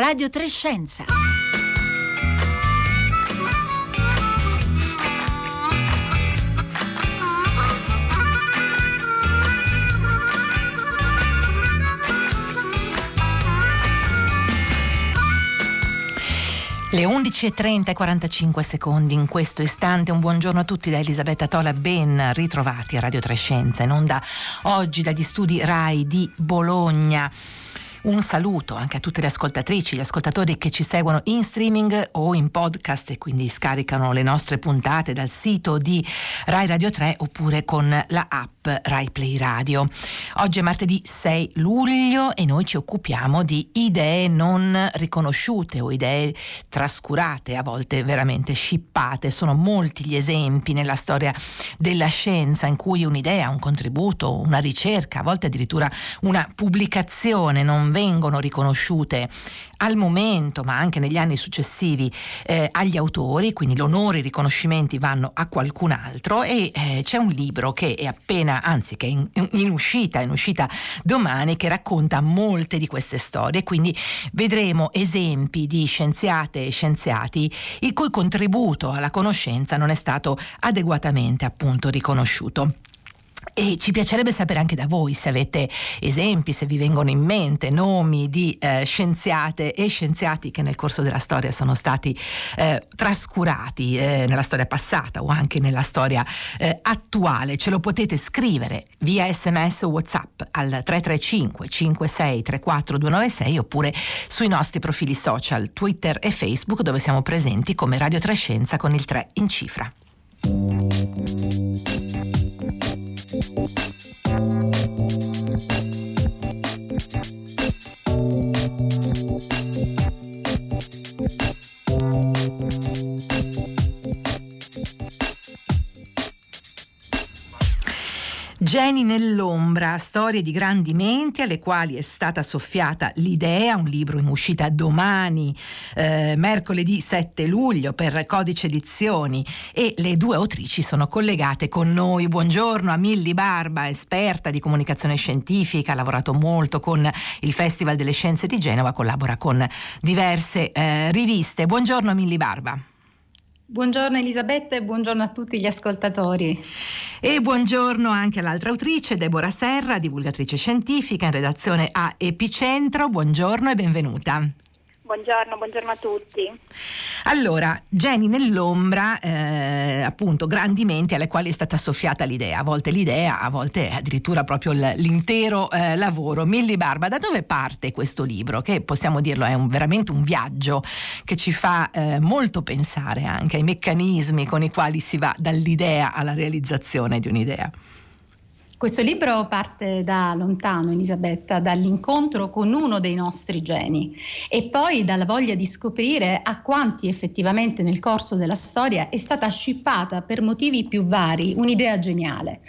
Radio Trescenza. Le 11.30 e 45 secondi in questo istante. Un buongiorno a tutti da Elisabetta Tola, ben ritrovati a Radio Trescenza in onda oggi dagli studi RAI di Bologna. Un saluto anche a tutte le ascoltatrici, gli ascoltatori che ci seguono in streaming o in podcast e quindi scaricano le nostre puntate dal sito di Rai Radio 3 oppure con la app Rai Play Radio. Oggi è martedì 6 luglio e noi ci occupiamo di idee non riconosciute o idee trascurate, a volte veramente scippate. Sono molti gli esempi nella storia della scienza in cui un'idea, un contributo, una ricerca, a volte addirittura una pubblicazione non vengono riconosciute al momento, ma anche negli anni successivi, eh, agli autori, quindi l'onore e i riconoscimenti vanno a qualcun altro e eh, c'è un libro che è appena, anzi che è in, in uscita, in uscita domani, che racconta molte di queste storie, quindi vedremo esempi di scienziate e scienziati il cui contributo alla conoscenza non è stato adeguatamente appunto riconosciuto. E ci piacerebbe sapere anche da voi se avete esempi, se vi vengono in mente nomi di eh, scienziate e scienziati che nel corso della storia sono stati eh, trascurati eh, nella storia passata o anche nella storia eh, attuale. Ce lo potete scrivere via sms o whatsapp al 335 56 34 296 oppure sui nostri profili social Twitter e Facebook dove siamo presenti come Radio Trescenza con il 3 in cifra. Geni nell'ombra, storie di grandi menti alle quali è stata soffiata l'idea, un libro in uscita domani, eh, mercoledì 7 luglio per Codice Edizioni e le due autrici sono collegate con noi. Buongiorno a Milli Barba, esperta di comunicazione scientifica, ha lavorato molto con il Festival delle Scienze di Genova, collabora con diverse eh, riviste. Buongiorno Milli Barba. Buongiorno Elisabetta e buongiorno a tutti gli ascoltatori. E buongiorno anche all'altra autrice, Deborah Serra, divulgatrice scientifica in redazione a Epicentro. Buongiorno e benvenuta. Buongiorno, buongiorno a tutti. Allora, Geni nell'ombra, eh, appunto, grandi menti alle quali è stata soffiata l'idea, a volte l'idea, a volte addirittura proprio l'intero eh, lavoro. Milli Barba, da dove parte questo libro? Che possiamo dirlo è un, veramente un viaggio che ci fa eh, molto pensare anche ai meccanismi con i quali si va dall'idea alla realizzazione di un'idea. Questo libro parte da lontano, Elisabetta, dall'incontro con uno dei nostri geni e poi dalla voglia di scoprire a quanti effettivamente nel corso della storia è stata scippata per motivi più vari un'idea geniale.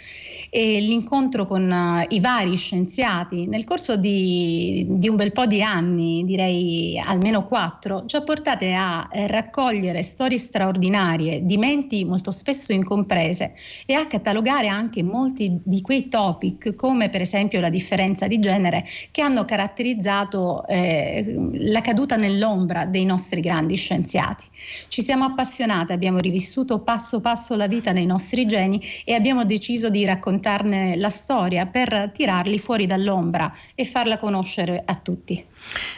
E l'incontro con uh, i vari scienziati nel corso di, di, un bel po' di anni, direi almeno quattro, ci ha portate a eh, raccogliere storie straordinarie di menti molto spesso incomprese e a catalogare anche molti di quei topic come per esempio la differenza di genere che hanno caratterizzato eh, la caduta nell'ombra dei nostri grandi scienziati. Ci siamo appassionati, abbiamo rivissuto passo passo la vita dei nostri geni e abbiamo deciso di raccontarne la storia per tirarli fuori dall'ombra e farla conoscere a tutti.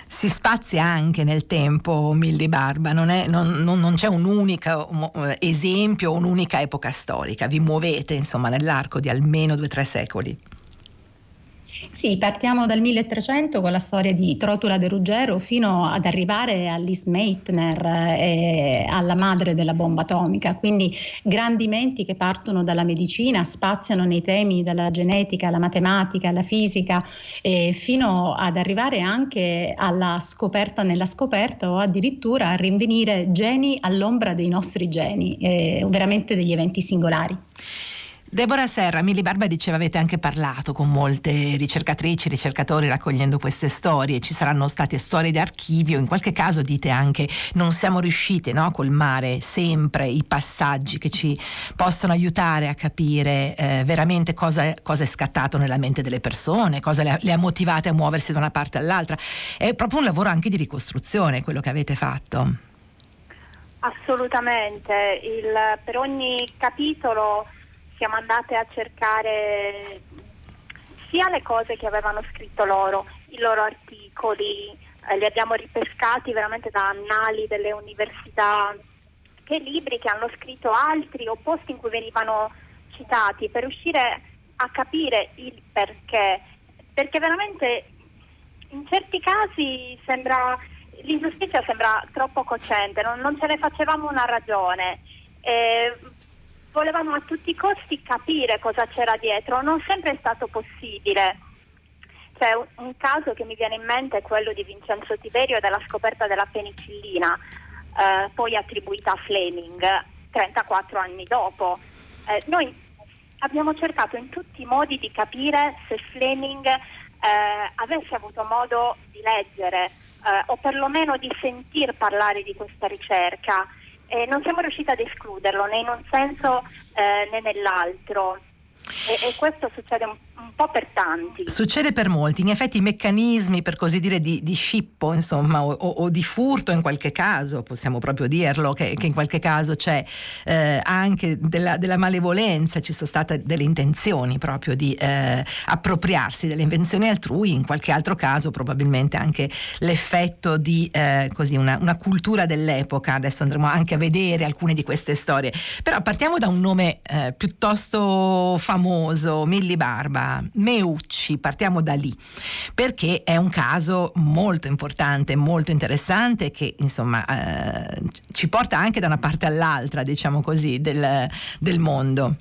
Si spazia anche nel tempo Milli Barba, non, è, non, non, non c'è un unico eh, esempio, un'unica epoca storica, vi muovete insomma nell'arco di almeno due o tre secoli. Sì, partiamo dal 1300 con la storia di Trotula de Ruggero fino ad arrivare a Liz Meitner e alla madre della bomba atomica, quindi grandi menti che partono dalla medicina, spaziano nei temi dalla genetica, alla matematica, alla fisica, fino ad arrivare anche alla scoperta nella scoperta o addirittura a rinvenire geni all'ombra dei nostri geni, veramente degli eventi singolari. Deborah Serra, Mili Barba diceva avete anche parlato con molte ricercatrici, ricercatori raccogliendo queste storie, ci saranno state storie di archivio, in qualche caso dite anche non siamo riusciti no, a colmare sempre i passaggi che ci possono aiutare a capire eh, veramente cosa, cosa, è scattato nella mente delle persone, cosa le ha, le ha motivate a muoversi da una parte all'altra. È proprio un lavoro anche di ricostruzione quello che avete fatto. Assolutamente, Il, per ogni capitolo siamo andate a cercare sia le cose che avevano scritto loro, i loro articoli, eh, li abbiamo ripescati veramente da annali delle università, che libri che hanno scritto altri o posti in cui venivano citati per riuscire a capire il perché, perché veramente in certi casi sembra, l'ingiustizia sembra troppo cocente, non, non ce ne facevamo una ragione. Eh, volevamo a tutti i costi capire cosa c'era dietro, non sempre è stato possibile. C'è un, caso che mi viene in mente è quello di Vincenzo Tiberio della scoperta della penicillina, eh, poi attribuita a Fleming 34 anni dopo. Eh, noi abbiamo cercato in tutti i modi di capire se Fleming eh, avesse avuto modo di leggere eh, o perlomeno di sentir parlare di questa ricerca e non siamo riusciti ad escluderlo né in un senso eh, né nell'altro. E, e, questo succede un, un, po' per tanti. Succede per molti, in effetti i meccanismi per così dire di, di scippo insomma o, o, di furto in qualche caso, possiamo proprio dirlo, che, che in qualche caso c'è eh, anche della, della, malevolenza, ci sono state delle intenzioni proprio di eh, appropriarsi delle invenzioni altrui, in qualche altro caso probabilmente anche l'effetto di eh, così una, una cultura dell'epoca, adesso andremo anche a vedere alcune di queste storie, però partiamo da un nome eh, piuttosto famoso Milli Barba, Meucci, partiamo da lì, perché è un caso molto importante, molto interessante che insomma eh, ci porta anche da una parte all'altra, diciamo così, del, del mondo.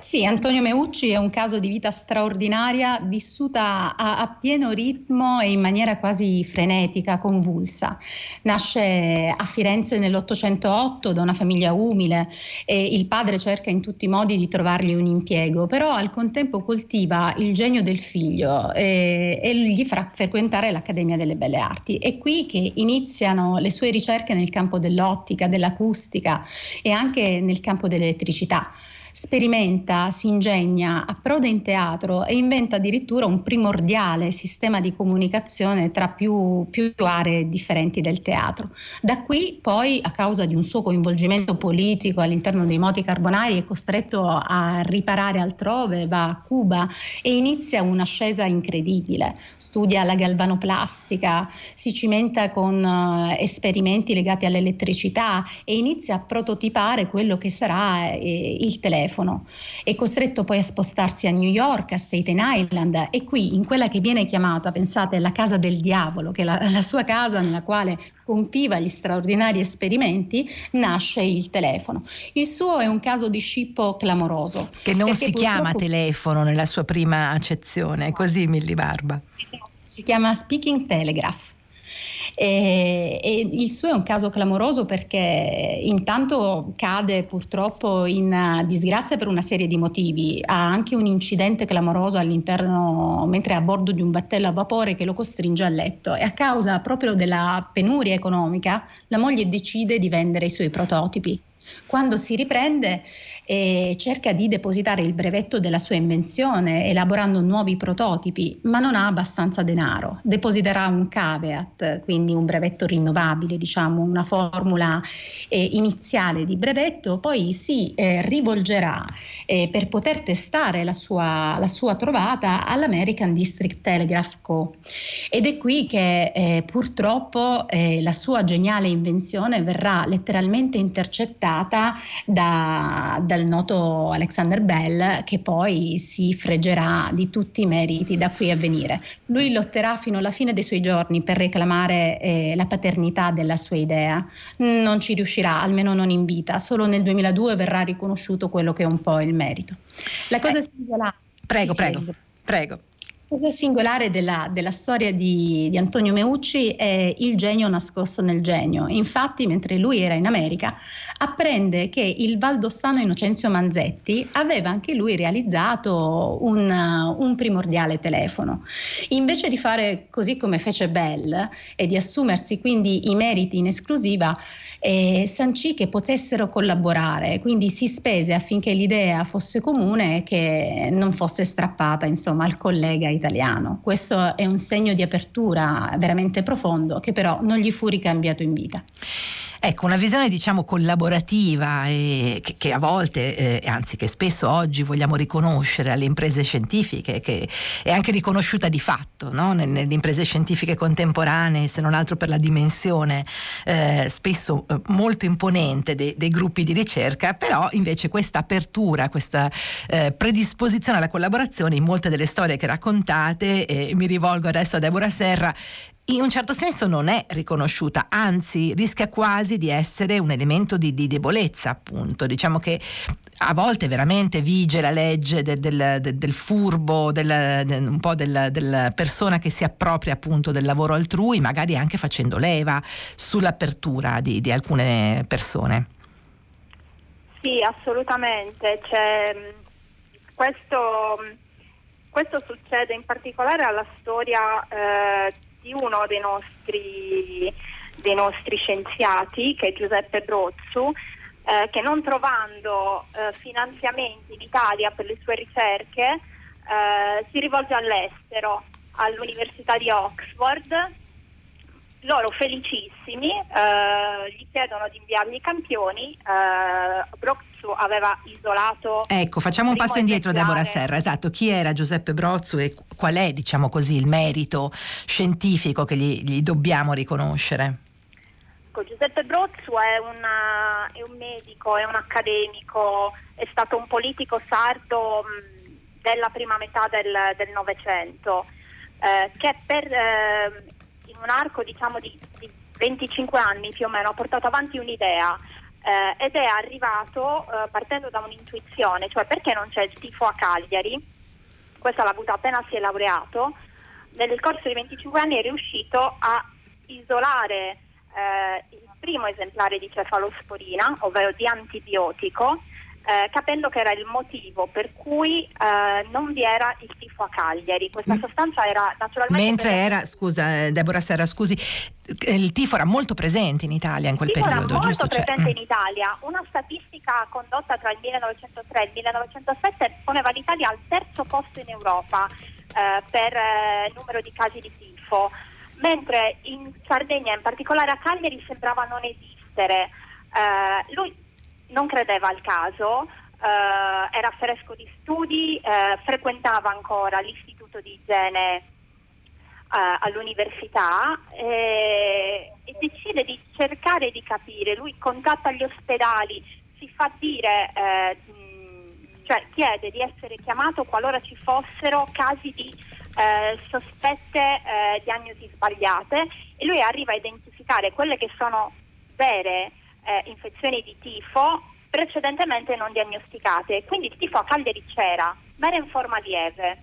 Sì, Antonio Meucci è un caso di vita straordinaria, vissuta a, a, pieno ritmo e in maniera quasi frenetica, convulsa. Nasce a Firenze nell'808 da una famiglia umile e il padre cerca in tutti i modi di trovargli un impiego, però al contempo coltiva il genio del figlio e, e gli farà frequentare l'Accademia delle Belle Arti. È qui che iniziano le sue ricerche nel campo dell'ottica, dell'acustica e anche nel campo dell'elettricità sperimenta, si ingegna, approda in teatro e inventa addirittura un primordiale sistema di comunicazione tra più, più aree differenti del teatro. Da qui poi, a causa di un suo coinvolgimento politico all'interno dei moti carbonari, è costretto a riparare altrove, va a Cuba e inizia un'ascesa incredibile. Studia la galvanoplastica, si cimenta con uh, esperimenti legati all'elettricità e inizia a prototipare quello che sarà eh, il telefono telefono. È costretto poi a spostarsi a New York, a Staten Island e qui in quella che viene chiamata, pensate, la casa del diavolo, che è la, la sua casa nella quale compiva gli straordinari esperimenti, nasce il telefono. Il suo è un caso di scippo clamoroso. Che non si chiama telefono nella sua prima accezione, così Milli Barba. Si chiama Speaking Telegraph. E, e, il suo è un caso clamoroso perché intanto cade purtroppo in disgrazia per una serie di motivi, ha anche un incidente clamoroso all'interno mentre è a bordo di un battello a vapore che lo costringe a letto e a causa proprio della penuria economica la moglie decide di vendere i suoi prototipi. Quando si riprende e cerca di depositare il brevetto della sua invenzione elaborando nuovi prototipi, ma non ha abbastanza denaro. Depositerà un caveat, quindi un brevetto rinnovabile, diciamo una formula eh, iniziale di brevetto, poi si eh, rivolgerà eh, per poter testare la sua, la sua, trovata all'American District Telegraph Co. Ed è qui che eh, purtroppo eh, la sua geniale invenzione verrà letteralmente intercettata da, da dal noto Alexander Bell che poi si freggerà di tutti i meriti da qui a venire. Lui lotterà fino alla fine dei suoi giorni per reclamare eh, la paternità della sua idea. Non ci riuscirà, almeno non in vita. Solo nel 2002 verrà riconosciuto quello che è un po' il merito. La cosa eh, singolare. Prego, prego, prego. Cosa singolare della, della storia di, di, Antonio Meucci è il genio nascosto nel genio. Infatti, mentre lui era in America, apprende che il valdostano Innocenzio Manzetti aveva anche lui realizzato un, un primordiale telefono. Invece di fare così come fece Bell e di assumersi quindi i meriti in esclusiva, eh, sancì che potessero collaborare, quindi si spese affinché l'idea fosse comune e che non fosse strappata insomma, al collega italiano. Questo è un segno di apertura veramente profondo che però non gli fu ricambiato in vita. Ecco, una visione diciamo collaborativa e che, che a volte, eh, anzi che spesso oggi vogliamo riconoscere alle imprese scientifiche, che è anche riconosciuta di fatto no? nelle imprese scientifiche contemporanee, se non altro per la dimensione eh, spesso eh, molto imponente dei, dei, gruppi di ricerca, però invece questa apertura, questa eh, predisposizione alla collaborazione in molte delle storie che raccontate, e mi rivolgo adesso a Deborah Serra, in un certo senso non è riconosciuta, anzi rischia quasi di essere un elemento di, di debolezza, appunto. Diciamo che a volte veramente vige la legge del, del, del, del furbo, un po' della persona che si appropria appunto del lavoro altrui, magari anche facendo leva sull'apertura di, di alcune persone. Sì, assolutamente. Cioè, questo, questo, succede in particolare alla storia eh, di uno dei nostri, dei nostri scienziati, che è Giuseppe Brozzu, eh, che non trovando eh, finanziamenti in Italia per le sue ricerche eh, si rivolge all'estero, all'Università di Oxford. Loro felicissimi eh, gli chiedono di inviargli i campioni. Eh, Brozzu aveva isolato. Ecco, facciamo un passo indietro, Deborah Serra. Esatto, chi era Giuseppe Brozzu e qual è, diciamo così, il merito scientifico che gli, gli dobbiamo riconoscere? Ecco, Giuseppe Brozzu è, una, è, un medico, è un accademico, è stato un politico sardo mh, della prima metà del Novecento, eh, che per, eh, un arco diciamo, di, di 25 anni più o meno ha portato avanti un'idea eh, ed è arrivato eh, partendo da un'intuizione, cioè perché non c'è il tifo a Cagliari, questa l'ha avuta appena si è laureato, nel corso di 25 anni è riuscito a isolare eh, il primo esemplare di cefalosporina, ovvero di antibiotico, eh, capendo che era il motivo per cui eh, non vi era il tifo a Cagliari. Questa mm. sostanza era naturalmente... Mentre era, scusa eh, Deborah Serra, scusi, eh, il tifo era molto presente in Italia in quel il periodo, era giusto? molto presente cioè, in Italia. Una statistica condotta tra il 1903 e il 1907 poneva l'Italia al terzo posto in Europa eh, per eh, numero di casi di tifo, mentre in Sardegna, in particolare a Cagliari, sembrava non esistere. lui non credeva al caso, eh, era fresco di studi, eh, frequentava ancora l'istituto di igiene eh, all'università e, decide di cercare di capire. Lui contatta gli ospedali, si fa dire, eh, cioè chiede di essere chiamato qualora ci fossero casi di eh, sospette eh, diagnosi sbagliate e lui arriva a identificare quelle che sono vere eh, infezioni di tifo precedentemente non diagnosticate. Quindi il tifo a Cagliari c'era, ma era in forma lieve.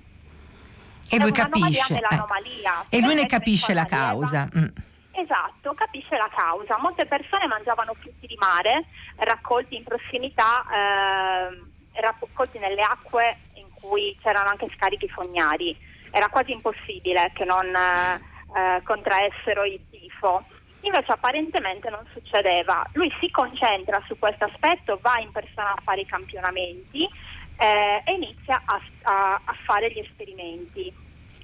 E lui capisce. Eh. E lui ne capisce la causa. Mm. Esatto, capisce la causa. Molte persone mangiavano frutti di mare raccolti in prossimità, eh, raccolti nelle acque in cui c'erano anche scarichi fognari. Era quasi impossibile che non eh, contraessero il tifo. Invece apparentemente non succedeva. Lui si concentra su questo aspetto, va in persona a fare i campionamenti eh, e inizia a, a, a, fare gli esperimenti.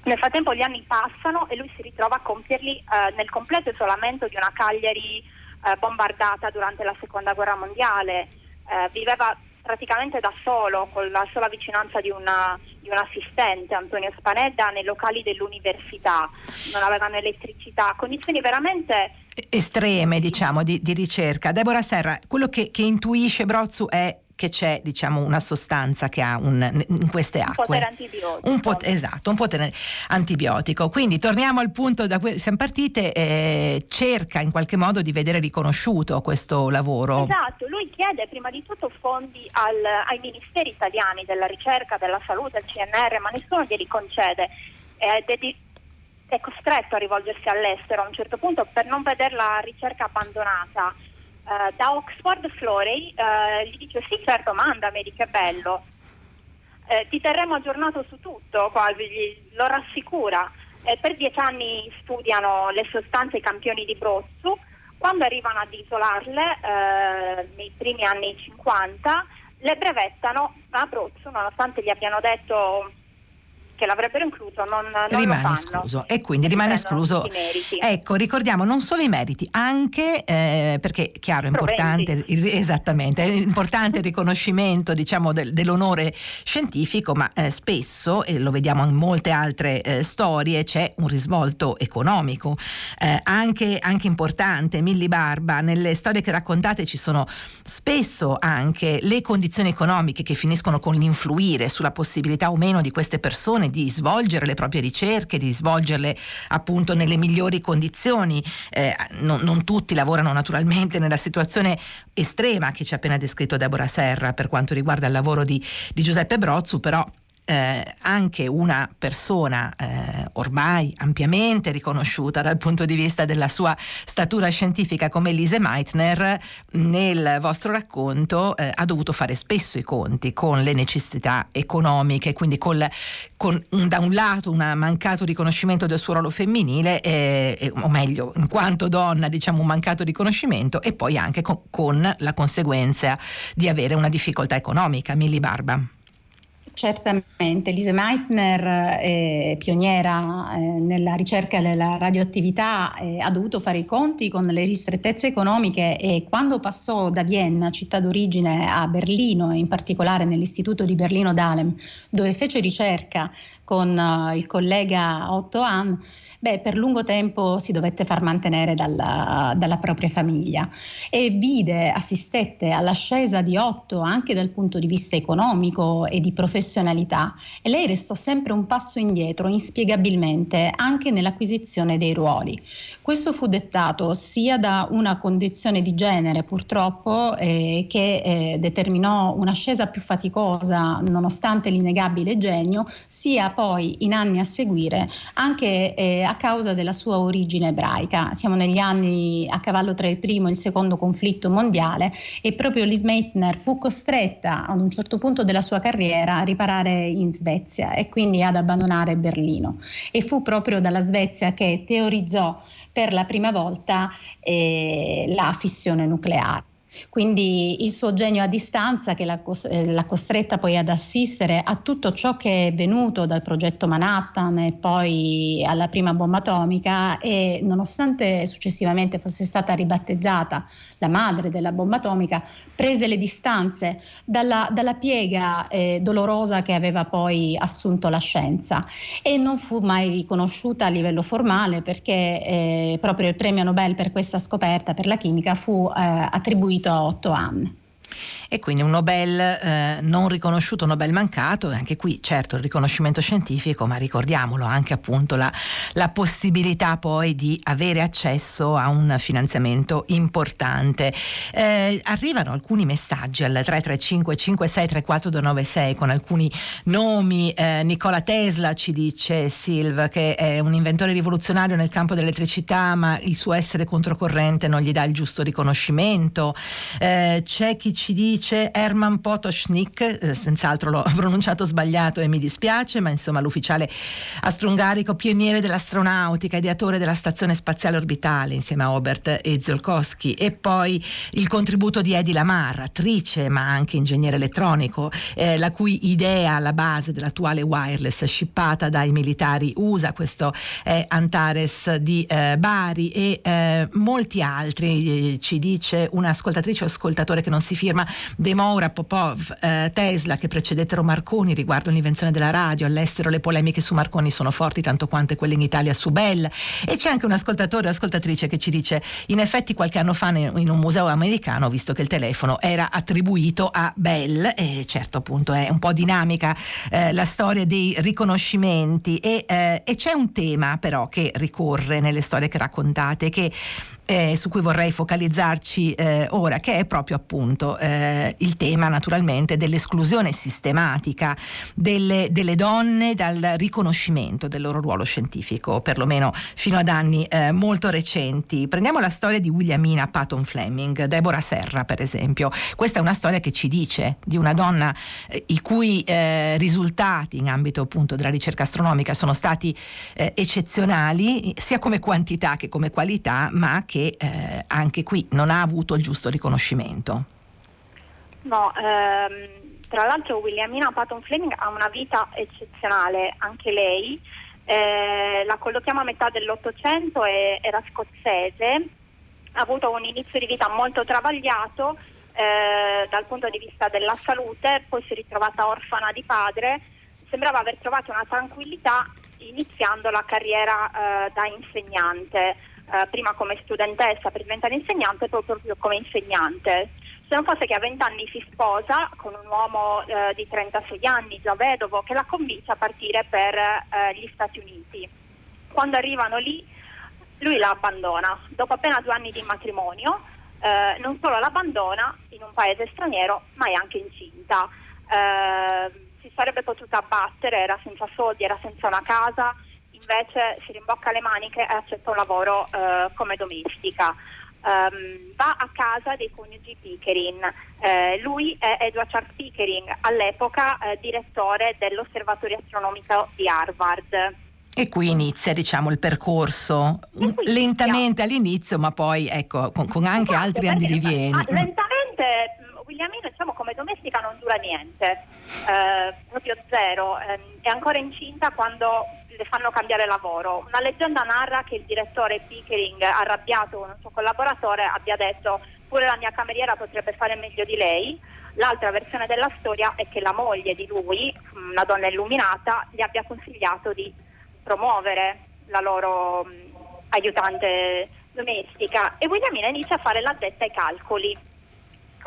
Nel frattempo gli anni passano e lui si ritrova a compierli eh, nel completo isolamento di una Cagliari eh, bombardata durante la seconda guerra mondiale. Eh, viveva praticamente da solo, con la sola vicinanza di, una, di, un assistente, Antonio Spanedda, nei locali dell'università. Non avevano elettricità, condizioni veramente estreme diciamo, di, di, ricerca. Deborah Serra, quello che, che intuisce Brozzu è che c'è diciamo, una sostanza che ha un, in queste acque. Un potere antibiotico. Un pot- esatto, un potere antibiotico. Quindi torniamo al punto da cui siamo partite, eh, cerca in qualche modo di vedere riconosciuto questo lavoro. Esatto, lui chiede prima di tutto fondi al, ai ministeri italiani della ricerca, della salute, al CNR, ma nessuno glieli concede ed è, di, è costretto a rivolgersi all'estero a un certo punto per non vedere la ricerca abbandonata. Uh, da Oxford Florey uh, gli dice sì certo mandami che bello. Eh, ti terremo aggiornato su tutto quasi gli, lo rassicura. Per dieci anni studiano le sostanze campioni di Brozzu quando arrivano ad isolarle nei primi anni 50 le brevettano a Brozzu nonostante gli abbiano detto che l'avrebbero incluso non, non rimane escluso. E quindi rimane escluso. ecco ricordiamo non solo i meriti anche eh, perché chiaro è importante il, esattamente è importante il riconoscimento diciamo del, dell'onore scientifico ma eh, spesso e lo vediamo in molte altre eh, storie c'è un risvolto economico. Eh, anche, anche importante Milli Barba nelle storie che raccontate ci sono spesso anche le condizioni economiche che finiscono con l'influire sulla possibilità o meno di queste persone di svolgere le proprie ricerche, di svolgerle appunto nelle migliori condizioni. Eh, non, non, tutti lavorano naturalmente nella situazione estrema che ci ha appena descritto Deborah Serra per quanto riguarda il lavoro di, di Giuseppe Brozzu, però eh, anche una persona eh, ormai ampiamente riconosciuta dal punto di vista della sua statura scientifica come Lise Meitner, nel vostro racconto eh, ha dovuto fare spesso i conti con le necessità economiche, quindi col, con da un lato un mancato riconoscimento del suo ruolo femminile, o meglio, in quanto donna diciamo un mancato riconoscimento e poi anche con, con la conseguenza di avere una difficoltà economica. Milli Barba. Certamente, Lise Meitner, eh, pioniera eh, nella ricerca della radioattività, eh, ha dovuto fare i conti con le ristrettezze economiche e quando passò da Vienna, città d'origine, a Berlino, in particolare nell'istituto di Berlino Dahlem, dove fece ricerca con uh, il collega Otto Hahn, beh, per lungo tempo si dovette far mantenere dalla, dalla propria famiglia e vide, assistette all'ascesa di Otto anche dal punto di vista economico e di professionalità e lei restò sempre un passo indietro inspiegabilmente anche nell'acquisizione dei ruoli. Questo fu dettato sia da una condizione di genere purtroppo eh, che eh, determinò un'ascesa più faticosa nonostante l'innegabile genio, sia poi in anni a seguire anche eh, a causa della sua origine ebraica. Siamo negli anni a cavallo tra il primo e il secondo conflitto mondiale e proprio Liz Meitner fu costretta ad un certo punto della sua carriera a riparare in Svezia e quindi ad abbandonare Berlino. E fu proprio dalla Svezia che teorizzò per la prima volta eh, la fissione nucleare. Quindi il suo genio a distanza che l'ha, eh, l'ha, costretta poi ad assistere a tutto ciò che è venuto dal progetto Manhattan e poi alla prima bomba atomica e nonostante successivamente fosse stata ribattezzata la madre della bomba atomica, prese le distanze dalla, dalla piega eh, dolorosa che aveva poi assunto la scienza. E non fu mai riconosciuta a livello formale perché eh, proprio il premio Nobel per questa scoperta per la chimica fu eh, attribuito a Otto Hahn e quindi un Nobel eh, non riconosciuto, un Nobel mancato, e anche qui certo il riconoscimento scientifico, ma ricordiamolo anche appunto la, la possibilità poi di avere accesso a un finanziamento importante. Eh, arrivano alcuni messaggi al 335 5634 296 con alcuni nomi, eh, Nicola Tesla ci dice Silv che è un inventore rivoluzionario nel campo dell'elettricità ma il suo essere controcorrente non gli dà il giusto riconoscimento, eh, c'è chi ci dice dice Herman Potoshnik, eh, senz'altro l'ho pronunciato sbagliato e mi dispiace, ma insomma l'ufficiale astroungarico, pioniere dell'astronautica, ideatore della stazione spaziale orbitale insieme a Obert e Ziolkowski e poi il contributo di Eddie Lamar, attrice ma anche ingegnere elettronico, eh, la cui idea alla base dell'attuale wireless scippata dai militari USA, questo è Antares di eh, Bari. E eh, molti altri, eh, ci dice un'ascoltatrice o ascoltatore che non si firma, De Moura, Popov, eh, Tesla che precedettero Marconi riguardo l'invenzione della radio, all'estero le polemiche su Marconi sono forti tanto quante quelle in Italia su Bell. E c'è anche un ascoltatore o ascoltatrice che ci dice in effetti qualche anno fa in un museo americano ho visto che il telefono era attribuito a Bell. E certo appunto è un po' dinamica eh, la storia dei riconoscimenti. E, eh, e c'è un tema però che ricorre nelle storie che raccontate che eh, su cui vorrei focalizzarci eh, ora, che è proprio appunto eh, il tema naturalmente dell'esclusione sistematica delle, delle, donne dal riconoscimento del loro ruolo scientifico, perlomeno fino ad anni eh, molto recenti. Prendiamo la storia di Williamina Patton Fleming, Deborah Serra per esempio. Questa è una storia che ci dice di una donna eh, i cui eh, risultati in ambito appunto della ricerca astronomica sono stati eccezionali sia come quantità che come qualità, ma che eh, anche qui non ha avuto il giusto riconoscimento. No, ehm, tra l'altro Williamina Patton Fleming ha una vita eccezionale, anche lei. Eh, la collochiamo a metà dell'Ottocento, e, era scozzese, ha avuto un inizio di vita molto travagliato eh, dal punto di vista della salute, poi si è ritrovata orfana di padre, sembrava aver trovato una tranquillità iniziando la carriera eh, da insegnante, eh, prima come studentessa per diventare insegnante e poi proprio come insegnante. Se non fosse che a 20 anni si sposa con un uomo eh, di 36 anni, già vedovo, che la convince a partire per eh, gli Stati Uniti. Quando arrivano lì, lui la abbandona. Dopo appena due anni di matrimonio, eh, non solo l'abbandona in un paese straniero, ma è anche incinta. Eh, si sarebbe potuta abbattere, era senza soldi, era senza una casa, invece si rimbocca le maniche e accetta un lavoro eh, come domestica. Um, va a casa dei coniugi Pickering. Eh, lui è Edward Charles Pickering, all'epoca eh, direttore dell'osservatorio astronomico di Harvard. E qui inizia diciamo, il percorso lentamente all'inizio, ma poi ecco, con, con anche esatto, altri andirivieni. Ah, lentamente Williamina diciamo come domestica non dura niente, eh, proprio zero, eh, è ancora incinta quando le fanno cambiare lavoro. Una leggenda narra che il direttore Pickering, arrabbiato con un suo collaboratore, abbia detto pure la mia cameriera potrebbe fare meglio di lei. L'altra versione della storia è che la moglie di lui, una donna illuminata, gli abbia consigliato di promuovere la loro mh, aiutante domestica e Williamina inizia a fare l'addetta ai calcoli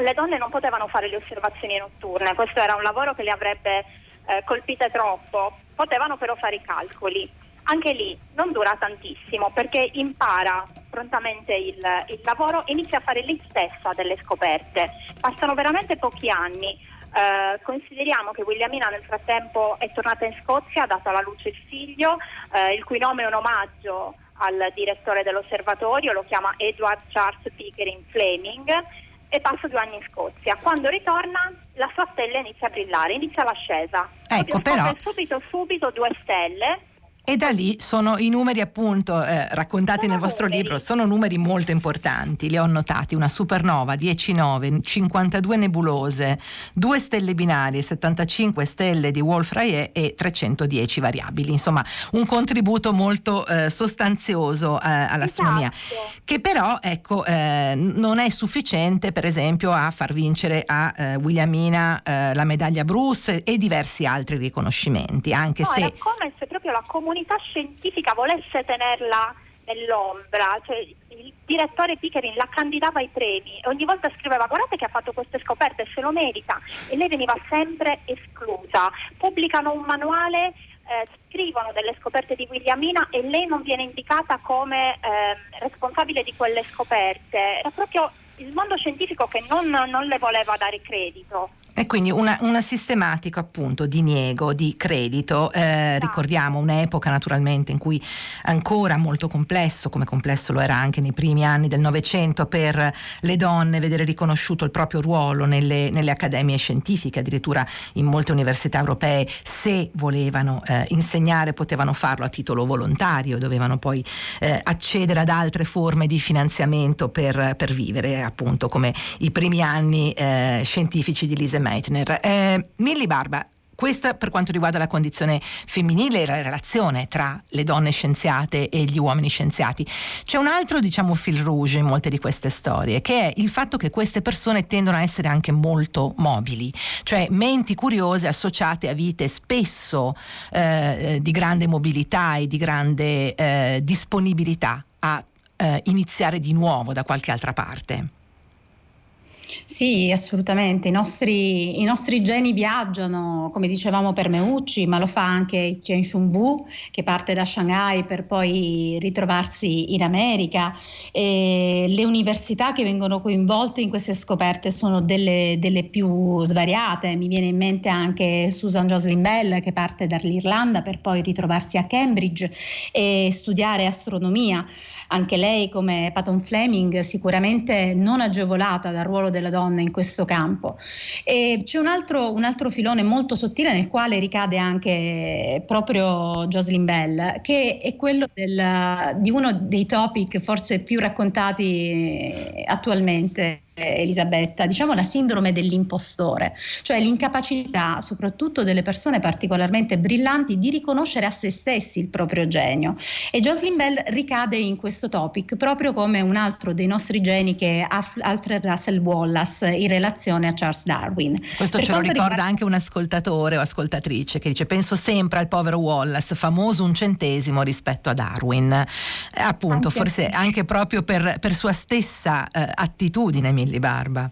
le donne non potevano fare le osservazioni notturne, questo era un lavoro che le avrebbe eh, colpite troppo, potevano però fare i calcoli. Anche lì non dura tantissimo perché impara prontamente il, il lavoro, inizia a fare lei stessa delle scoperte. Passano veramente pochi anni. Eh, consideriamo che Williamina nel frattempo è tornata in Scozia, ha dato alla luce il figlio, eh, il cui nome è un omaggio al direttore dell'osservatorio, lo chiama Edward Charles Pickering Fleming e passa due anni in Scozia. Quando ritorna la sua stella inizia a brillare, inizia l'ascesa. Ecco, però... Subito, subito due stelle e da lì sono i numeri appunto eh, raccontati sono nel vostro numeri. libro, sono numeri molto importanti, li ho notati, una supernova, 10 9, 52 nebulose, 2 stelle binarie, 75 stelle di Wolf-Rayet e 310 variabili, insomma un contributo molto eh, sostanzioso eh, all'astronomia, esatto. che però ecco, eh, non è sufficiente per esempio a far vincere a eh, Williamina eh, la medaglia Bruce e diversi altri riconoscimenti, anche no, se... Come se proprio la comunità comunità scientifica volesse tenerla nell'ombra, cioè il direttore Pickering la candidava ai premi e ogni volta scriveva guardate che ha fatto queste scoperte, se lo merita e lei veniva sempre esclusa. Pubblicano un manuale, eh, scrivono delle scoperte di Williamina e lei non viene indicata come eh, responsabile di quelle scoperte. Era proprio il mondo scientifico che non, non le voleva dare credito. E quindi una, una sistematico appunto diniego di credito, eh, ricordiamo un'epoca naturalmente in cui ancora molto complesso, come complesso lo era anche nei primi anni del Novecento per le donne vedere riconosciuto il proprio ruolo nelle, nelle accademie scientifiche, addirittura in molte università europee se volevano eh, insegnare potevano farlo a titolo volontario, dovevano poi eh, accedere ad altre forme di finanziamento per, per vivere, appunto come i primi anni eh, scientifici di Lise Meitner. Eh, Milli Barba, questa per quanto riguarda la condizione femminile e la relazione tra le donne scienziate e gli uomini scienziati. C'è un altro, diciamo, fil rouge in molte di queste storie, che è il fatto che queste persone tendono a essere anche molto mobili, cioè menti curiose associate a vite spesso eh, di grande mobilità e di grande eh, disponibilità a eh, iniziare di nuovo da qualche altra parte. Sì, assolutamente. I nostri, I nostri, geni viaggiano, come dicevamo per Meucci, ma lo fa anche Chen Shun-Wu, che parte da Shanghai per poi ritrovarsi in America. E le università che vengono coinvolte in queste scoperte sono delle, delle più svariate. Mi viene in mente anche Susan Jocelyn Bell, che parte dall'Irlanda per poi ritrovarsi a Cambridge e studiare astronomia anche lei come Patton Fleming sicuramente non agevolata dal ruolo della donna in questo campo. E c'è un altro, un altro filone molto sottile nel quale ricade anche proprio Jocelyn Bell, che è quello del, di uno dei topic forse più raccontati attualmente Elisabetta, diciamo la sindrome dell'impostore, cioè l'incapacità soprattutto delle persone particolarmente brillanti di riconoscere a se stessi il proprio genio. E Jocelyn Bell ricade in questo topic proprio come un altro dei nostri geni che è Alfred Russell Wallace in relazione a Charles Darwin. Questo per ce lo ricorda riguarda... anche un ascoltatore o ascoltatrice che dice penso sempre al povero Wallace, famoso un centesimo rispetto a Darwin. Eh, appunto, anche forse anche proprio per, per sua stessa eh, attitudine, Milly Barba.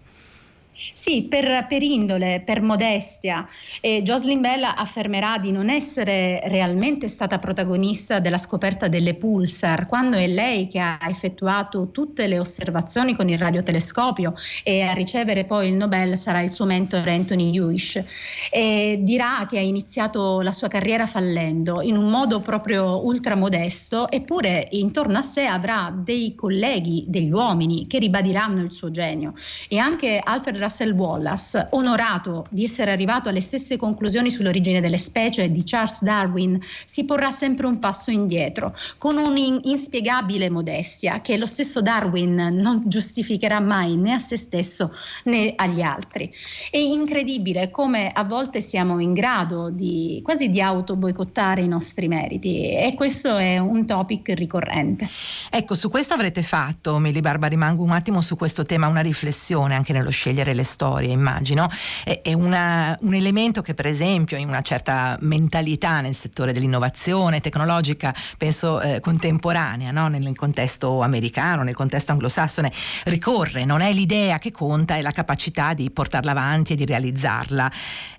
Sì, per, per, indole, per modestia. E Jocelyn Bell affermerà di non essere realmente stata protagonista della scoperta delle pulsar, quando è lei che ha effettuato tutte le osservazioni con il radiotelescopio e a ricevere poi il Nobel sarà il suo mentore Anthony Hewish. E dirà che ha iniziato la sua carriera fallendo in un modo proprio ultramodesto, eppure intorno a sé avrà dei colleghi, degli uomini che ribadiranno il suo genio. E anche Alfred Russell Wallace, onorato di essere arrivato alle stesse conclusioni sull'origine delle specie di Charles Darwin, si porrà sempre un passo indietro, con un'inspiegabile modestia che lo stesso Darwin non giustificherà mai né a se stesso né agli altri. È incredibile come a volte siamo in grado di quasi di auto boicottare i nostri meriti e questo è un topic ricorrente. Ecco, su questo avrete fatto, Meli Barba, rimango un attimo su questo tema, una riflessione anche nello scegliere le storie, immagino, è, è una, un elemento che per esempio in una certa mentalità nel settore dell'innovazione tecnologica, penso eh, contemporanea, no? nel contesto americano, nel contesto anglosassone, ricorre, non è l'idea che conta, è la capacità di portarla avanti e di realizzarla.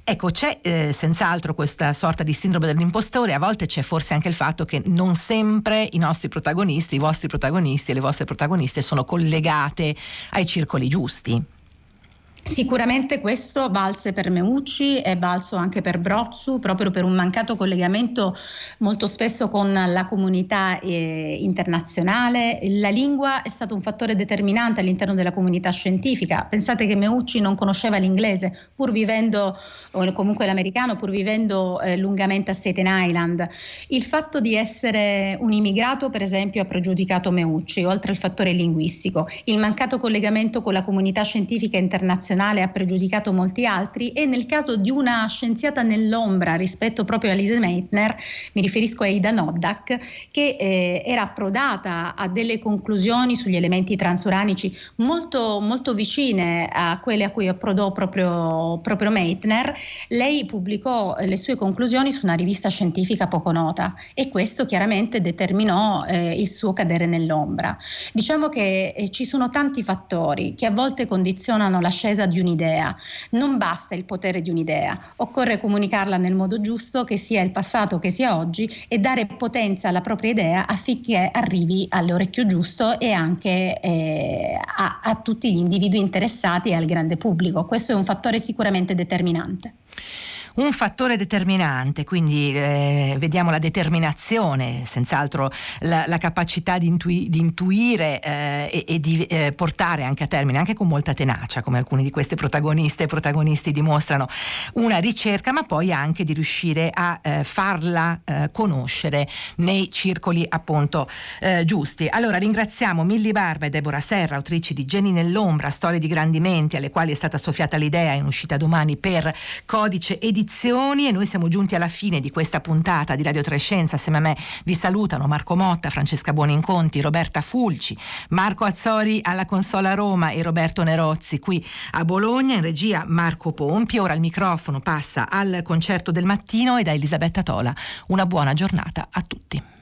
Ecco, c'è eh, senz'altro questa sorta di sindrome dell'impostore, a volte c'è forse anche il fatto che non sempre i nostri protagonisti, i vostri protagonisti e le vostre protagoniste sono collegate ai circoli giusti. Sicuramente questo valse per Meucci e valso anche per Brozzu, proprio per un mancato collegamento molto spesso con la comunità eh, internazionale. La lingua è stato un fattore determinante all'interno della comunità scientifica. Pensate che Meucci non conosceva l'inglese, pur vivendo, o comunque l'americano, pur vivendo eh, lungamente a Staten Island. Il fatto di essere un immigrato, per esempio, ha pregiudicato Meucci, oltre al fattore linguistico. Il mancato collegamento con la comunità scientifica internazionale internazionale ha pregiudicato molti altri e nel caso di una scienziata nell'ombra rispetto proprio a Lise Meitner, mi riferisco a Ida Noddak, che eh, era approdata a delle conclusioni sugli elementi transuranici molto, molto vicine a quelle a cui approdò proprio, proprio Meitner, lei pubblicò le sue conclusioni su una rivista scientifica poco nota e questo chiaramente determinò eh, il suo cadere nell'ombra. Diciamo che eh, ci sono tanti fattori che a volte condizionano l'ascesa di un'idea. Non basta il potere di un'idea, occorre comunicarla nel modo giusto, che sia il passato che sia oggi, e dare potenza alla propria idea affinché arrivi all'orecchio giusto e anche eh, a, a tutti gli individui interessati e al grande pubblico. Questo è un fattore sicuramente determinante un fattore determinante, quindi eh, vediamo la determinazione, senz'altro la, la capacità di, intui, di intuire eh, e, e, di eh, portare anche a termine, anche con molta tenacia, come alcuni di queste protagoniste e protagonisti dimostrano, una ricerca, ma poi anche di riuscire a eh, farla eh, conoscere nei circoli appunto eh, giusti. Allora ringraziamo Milli Barba e Deborah Serra, autrici di Geni nell'ombra, storie di grandi menti, alle quali è stata soffiata l'idea in uscita domani per Codice Edizione edizioni e noi siamo giunti alla fine di questa puntata di Radio Trescenza. Assieme a me vi salutano Marco Motta, Francesca Buoninconti, Roberta Fulci, Marco Azzori alla consola Roma e Roberto Nerozzi qui a Bologna. In regia Marco Pompi. Ora il microfono passa al concerto del mattino e da Elisabetta Tola. Una buona giornata a tutti.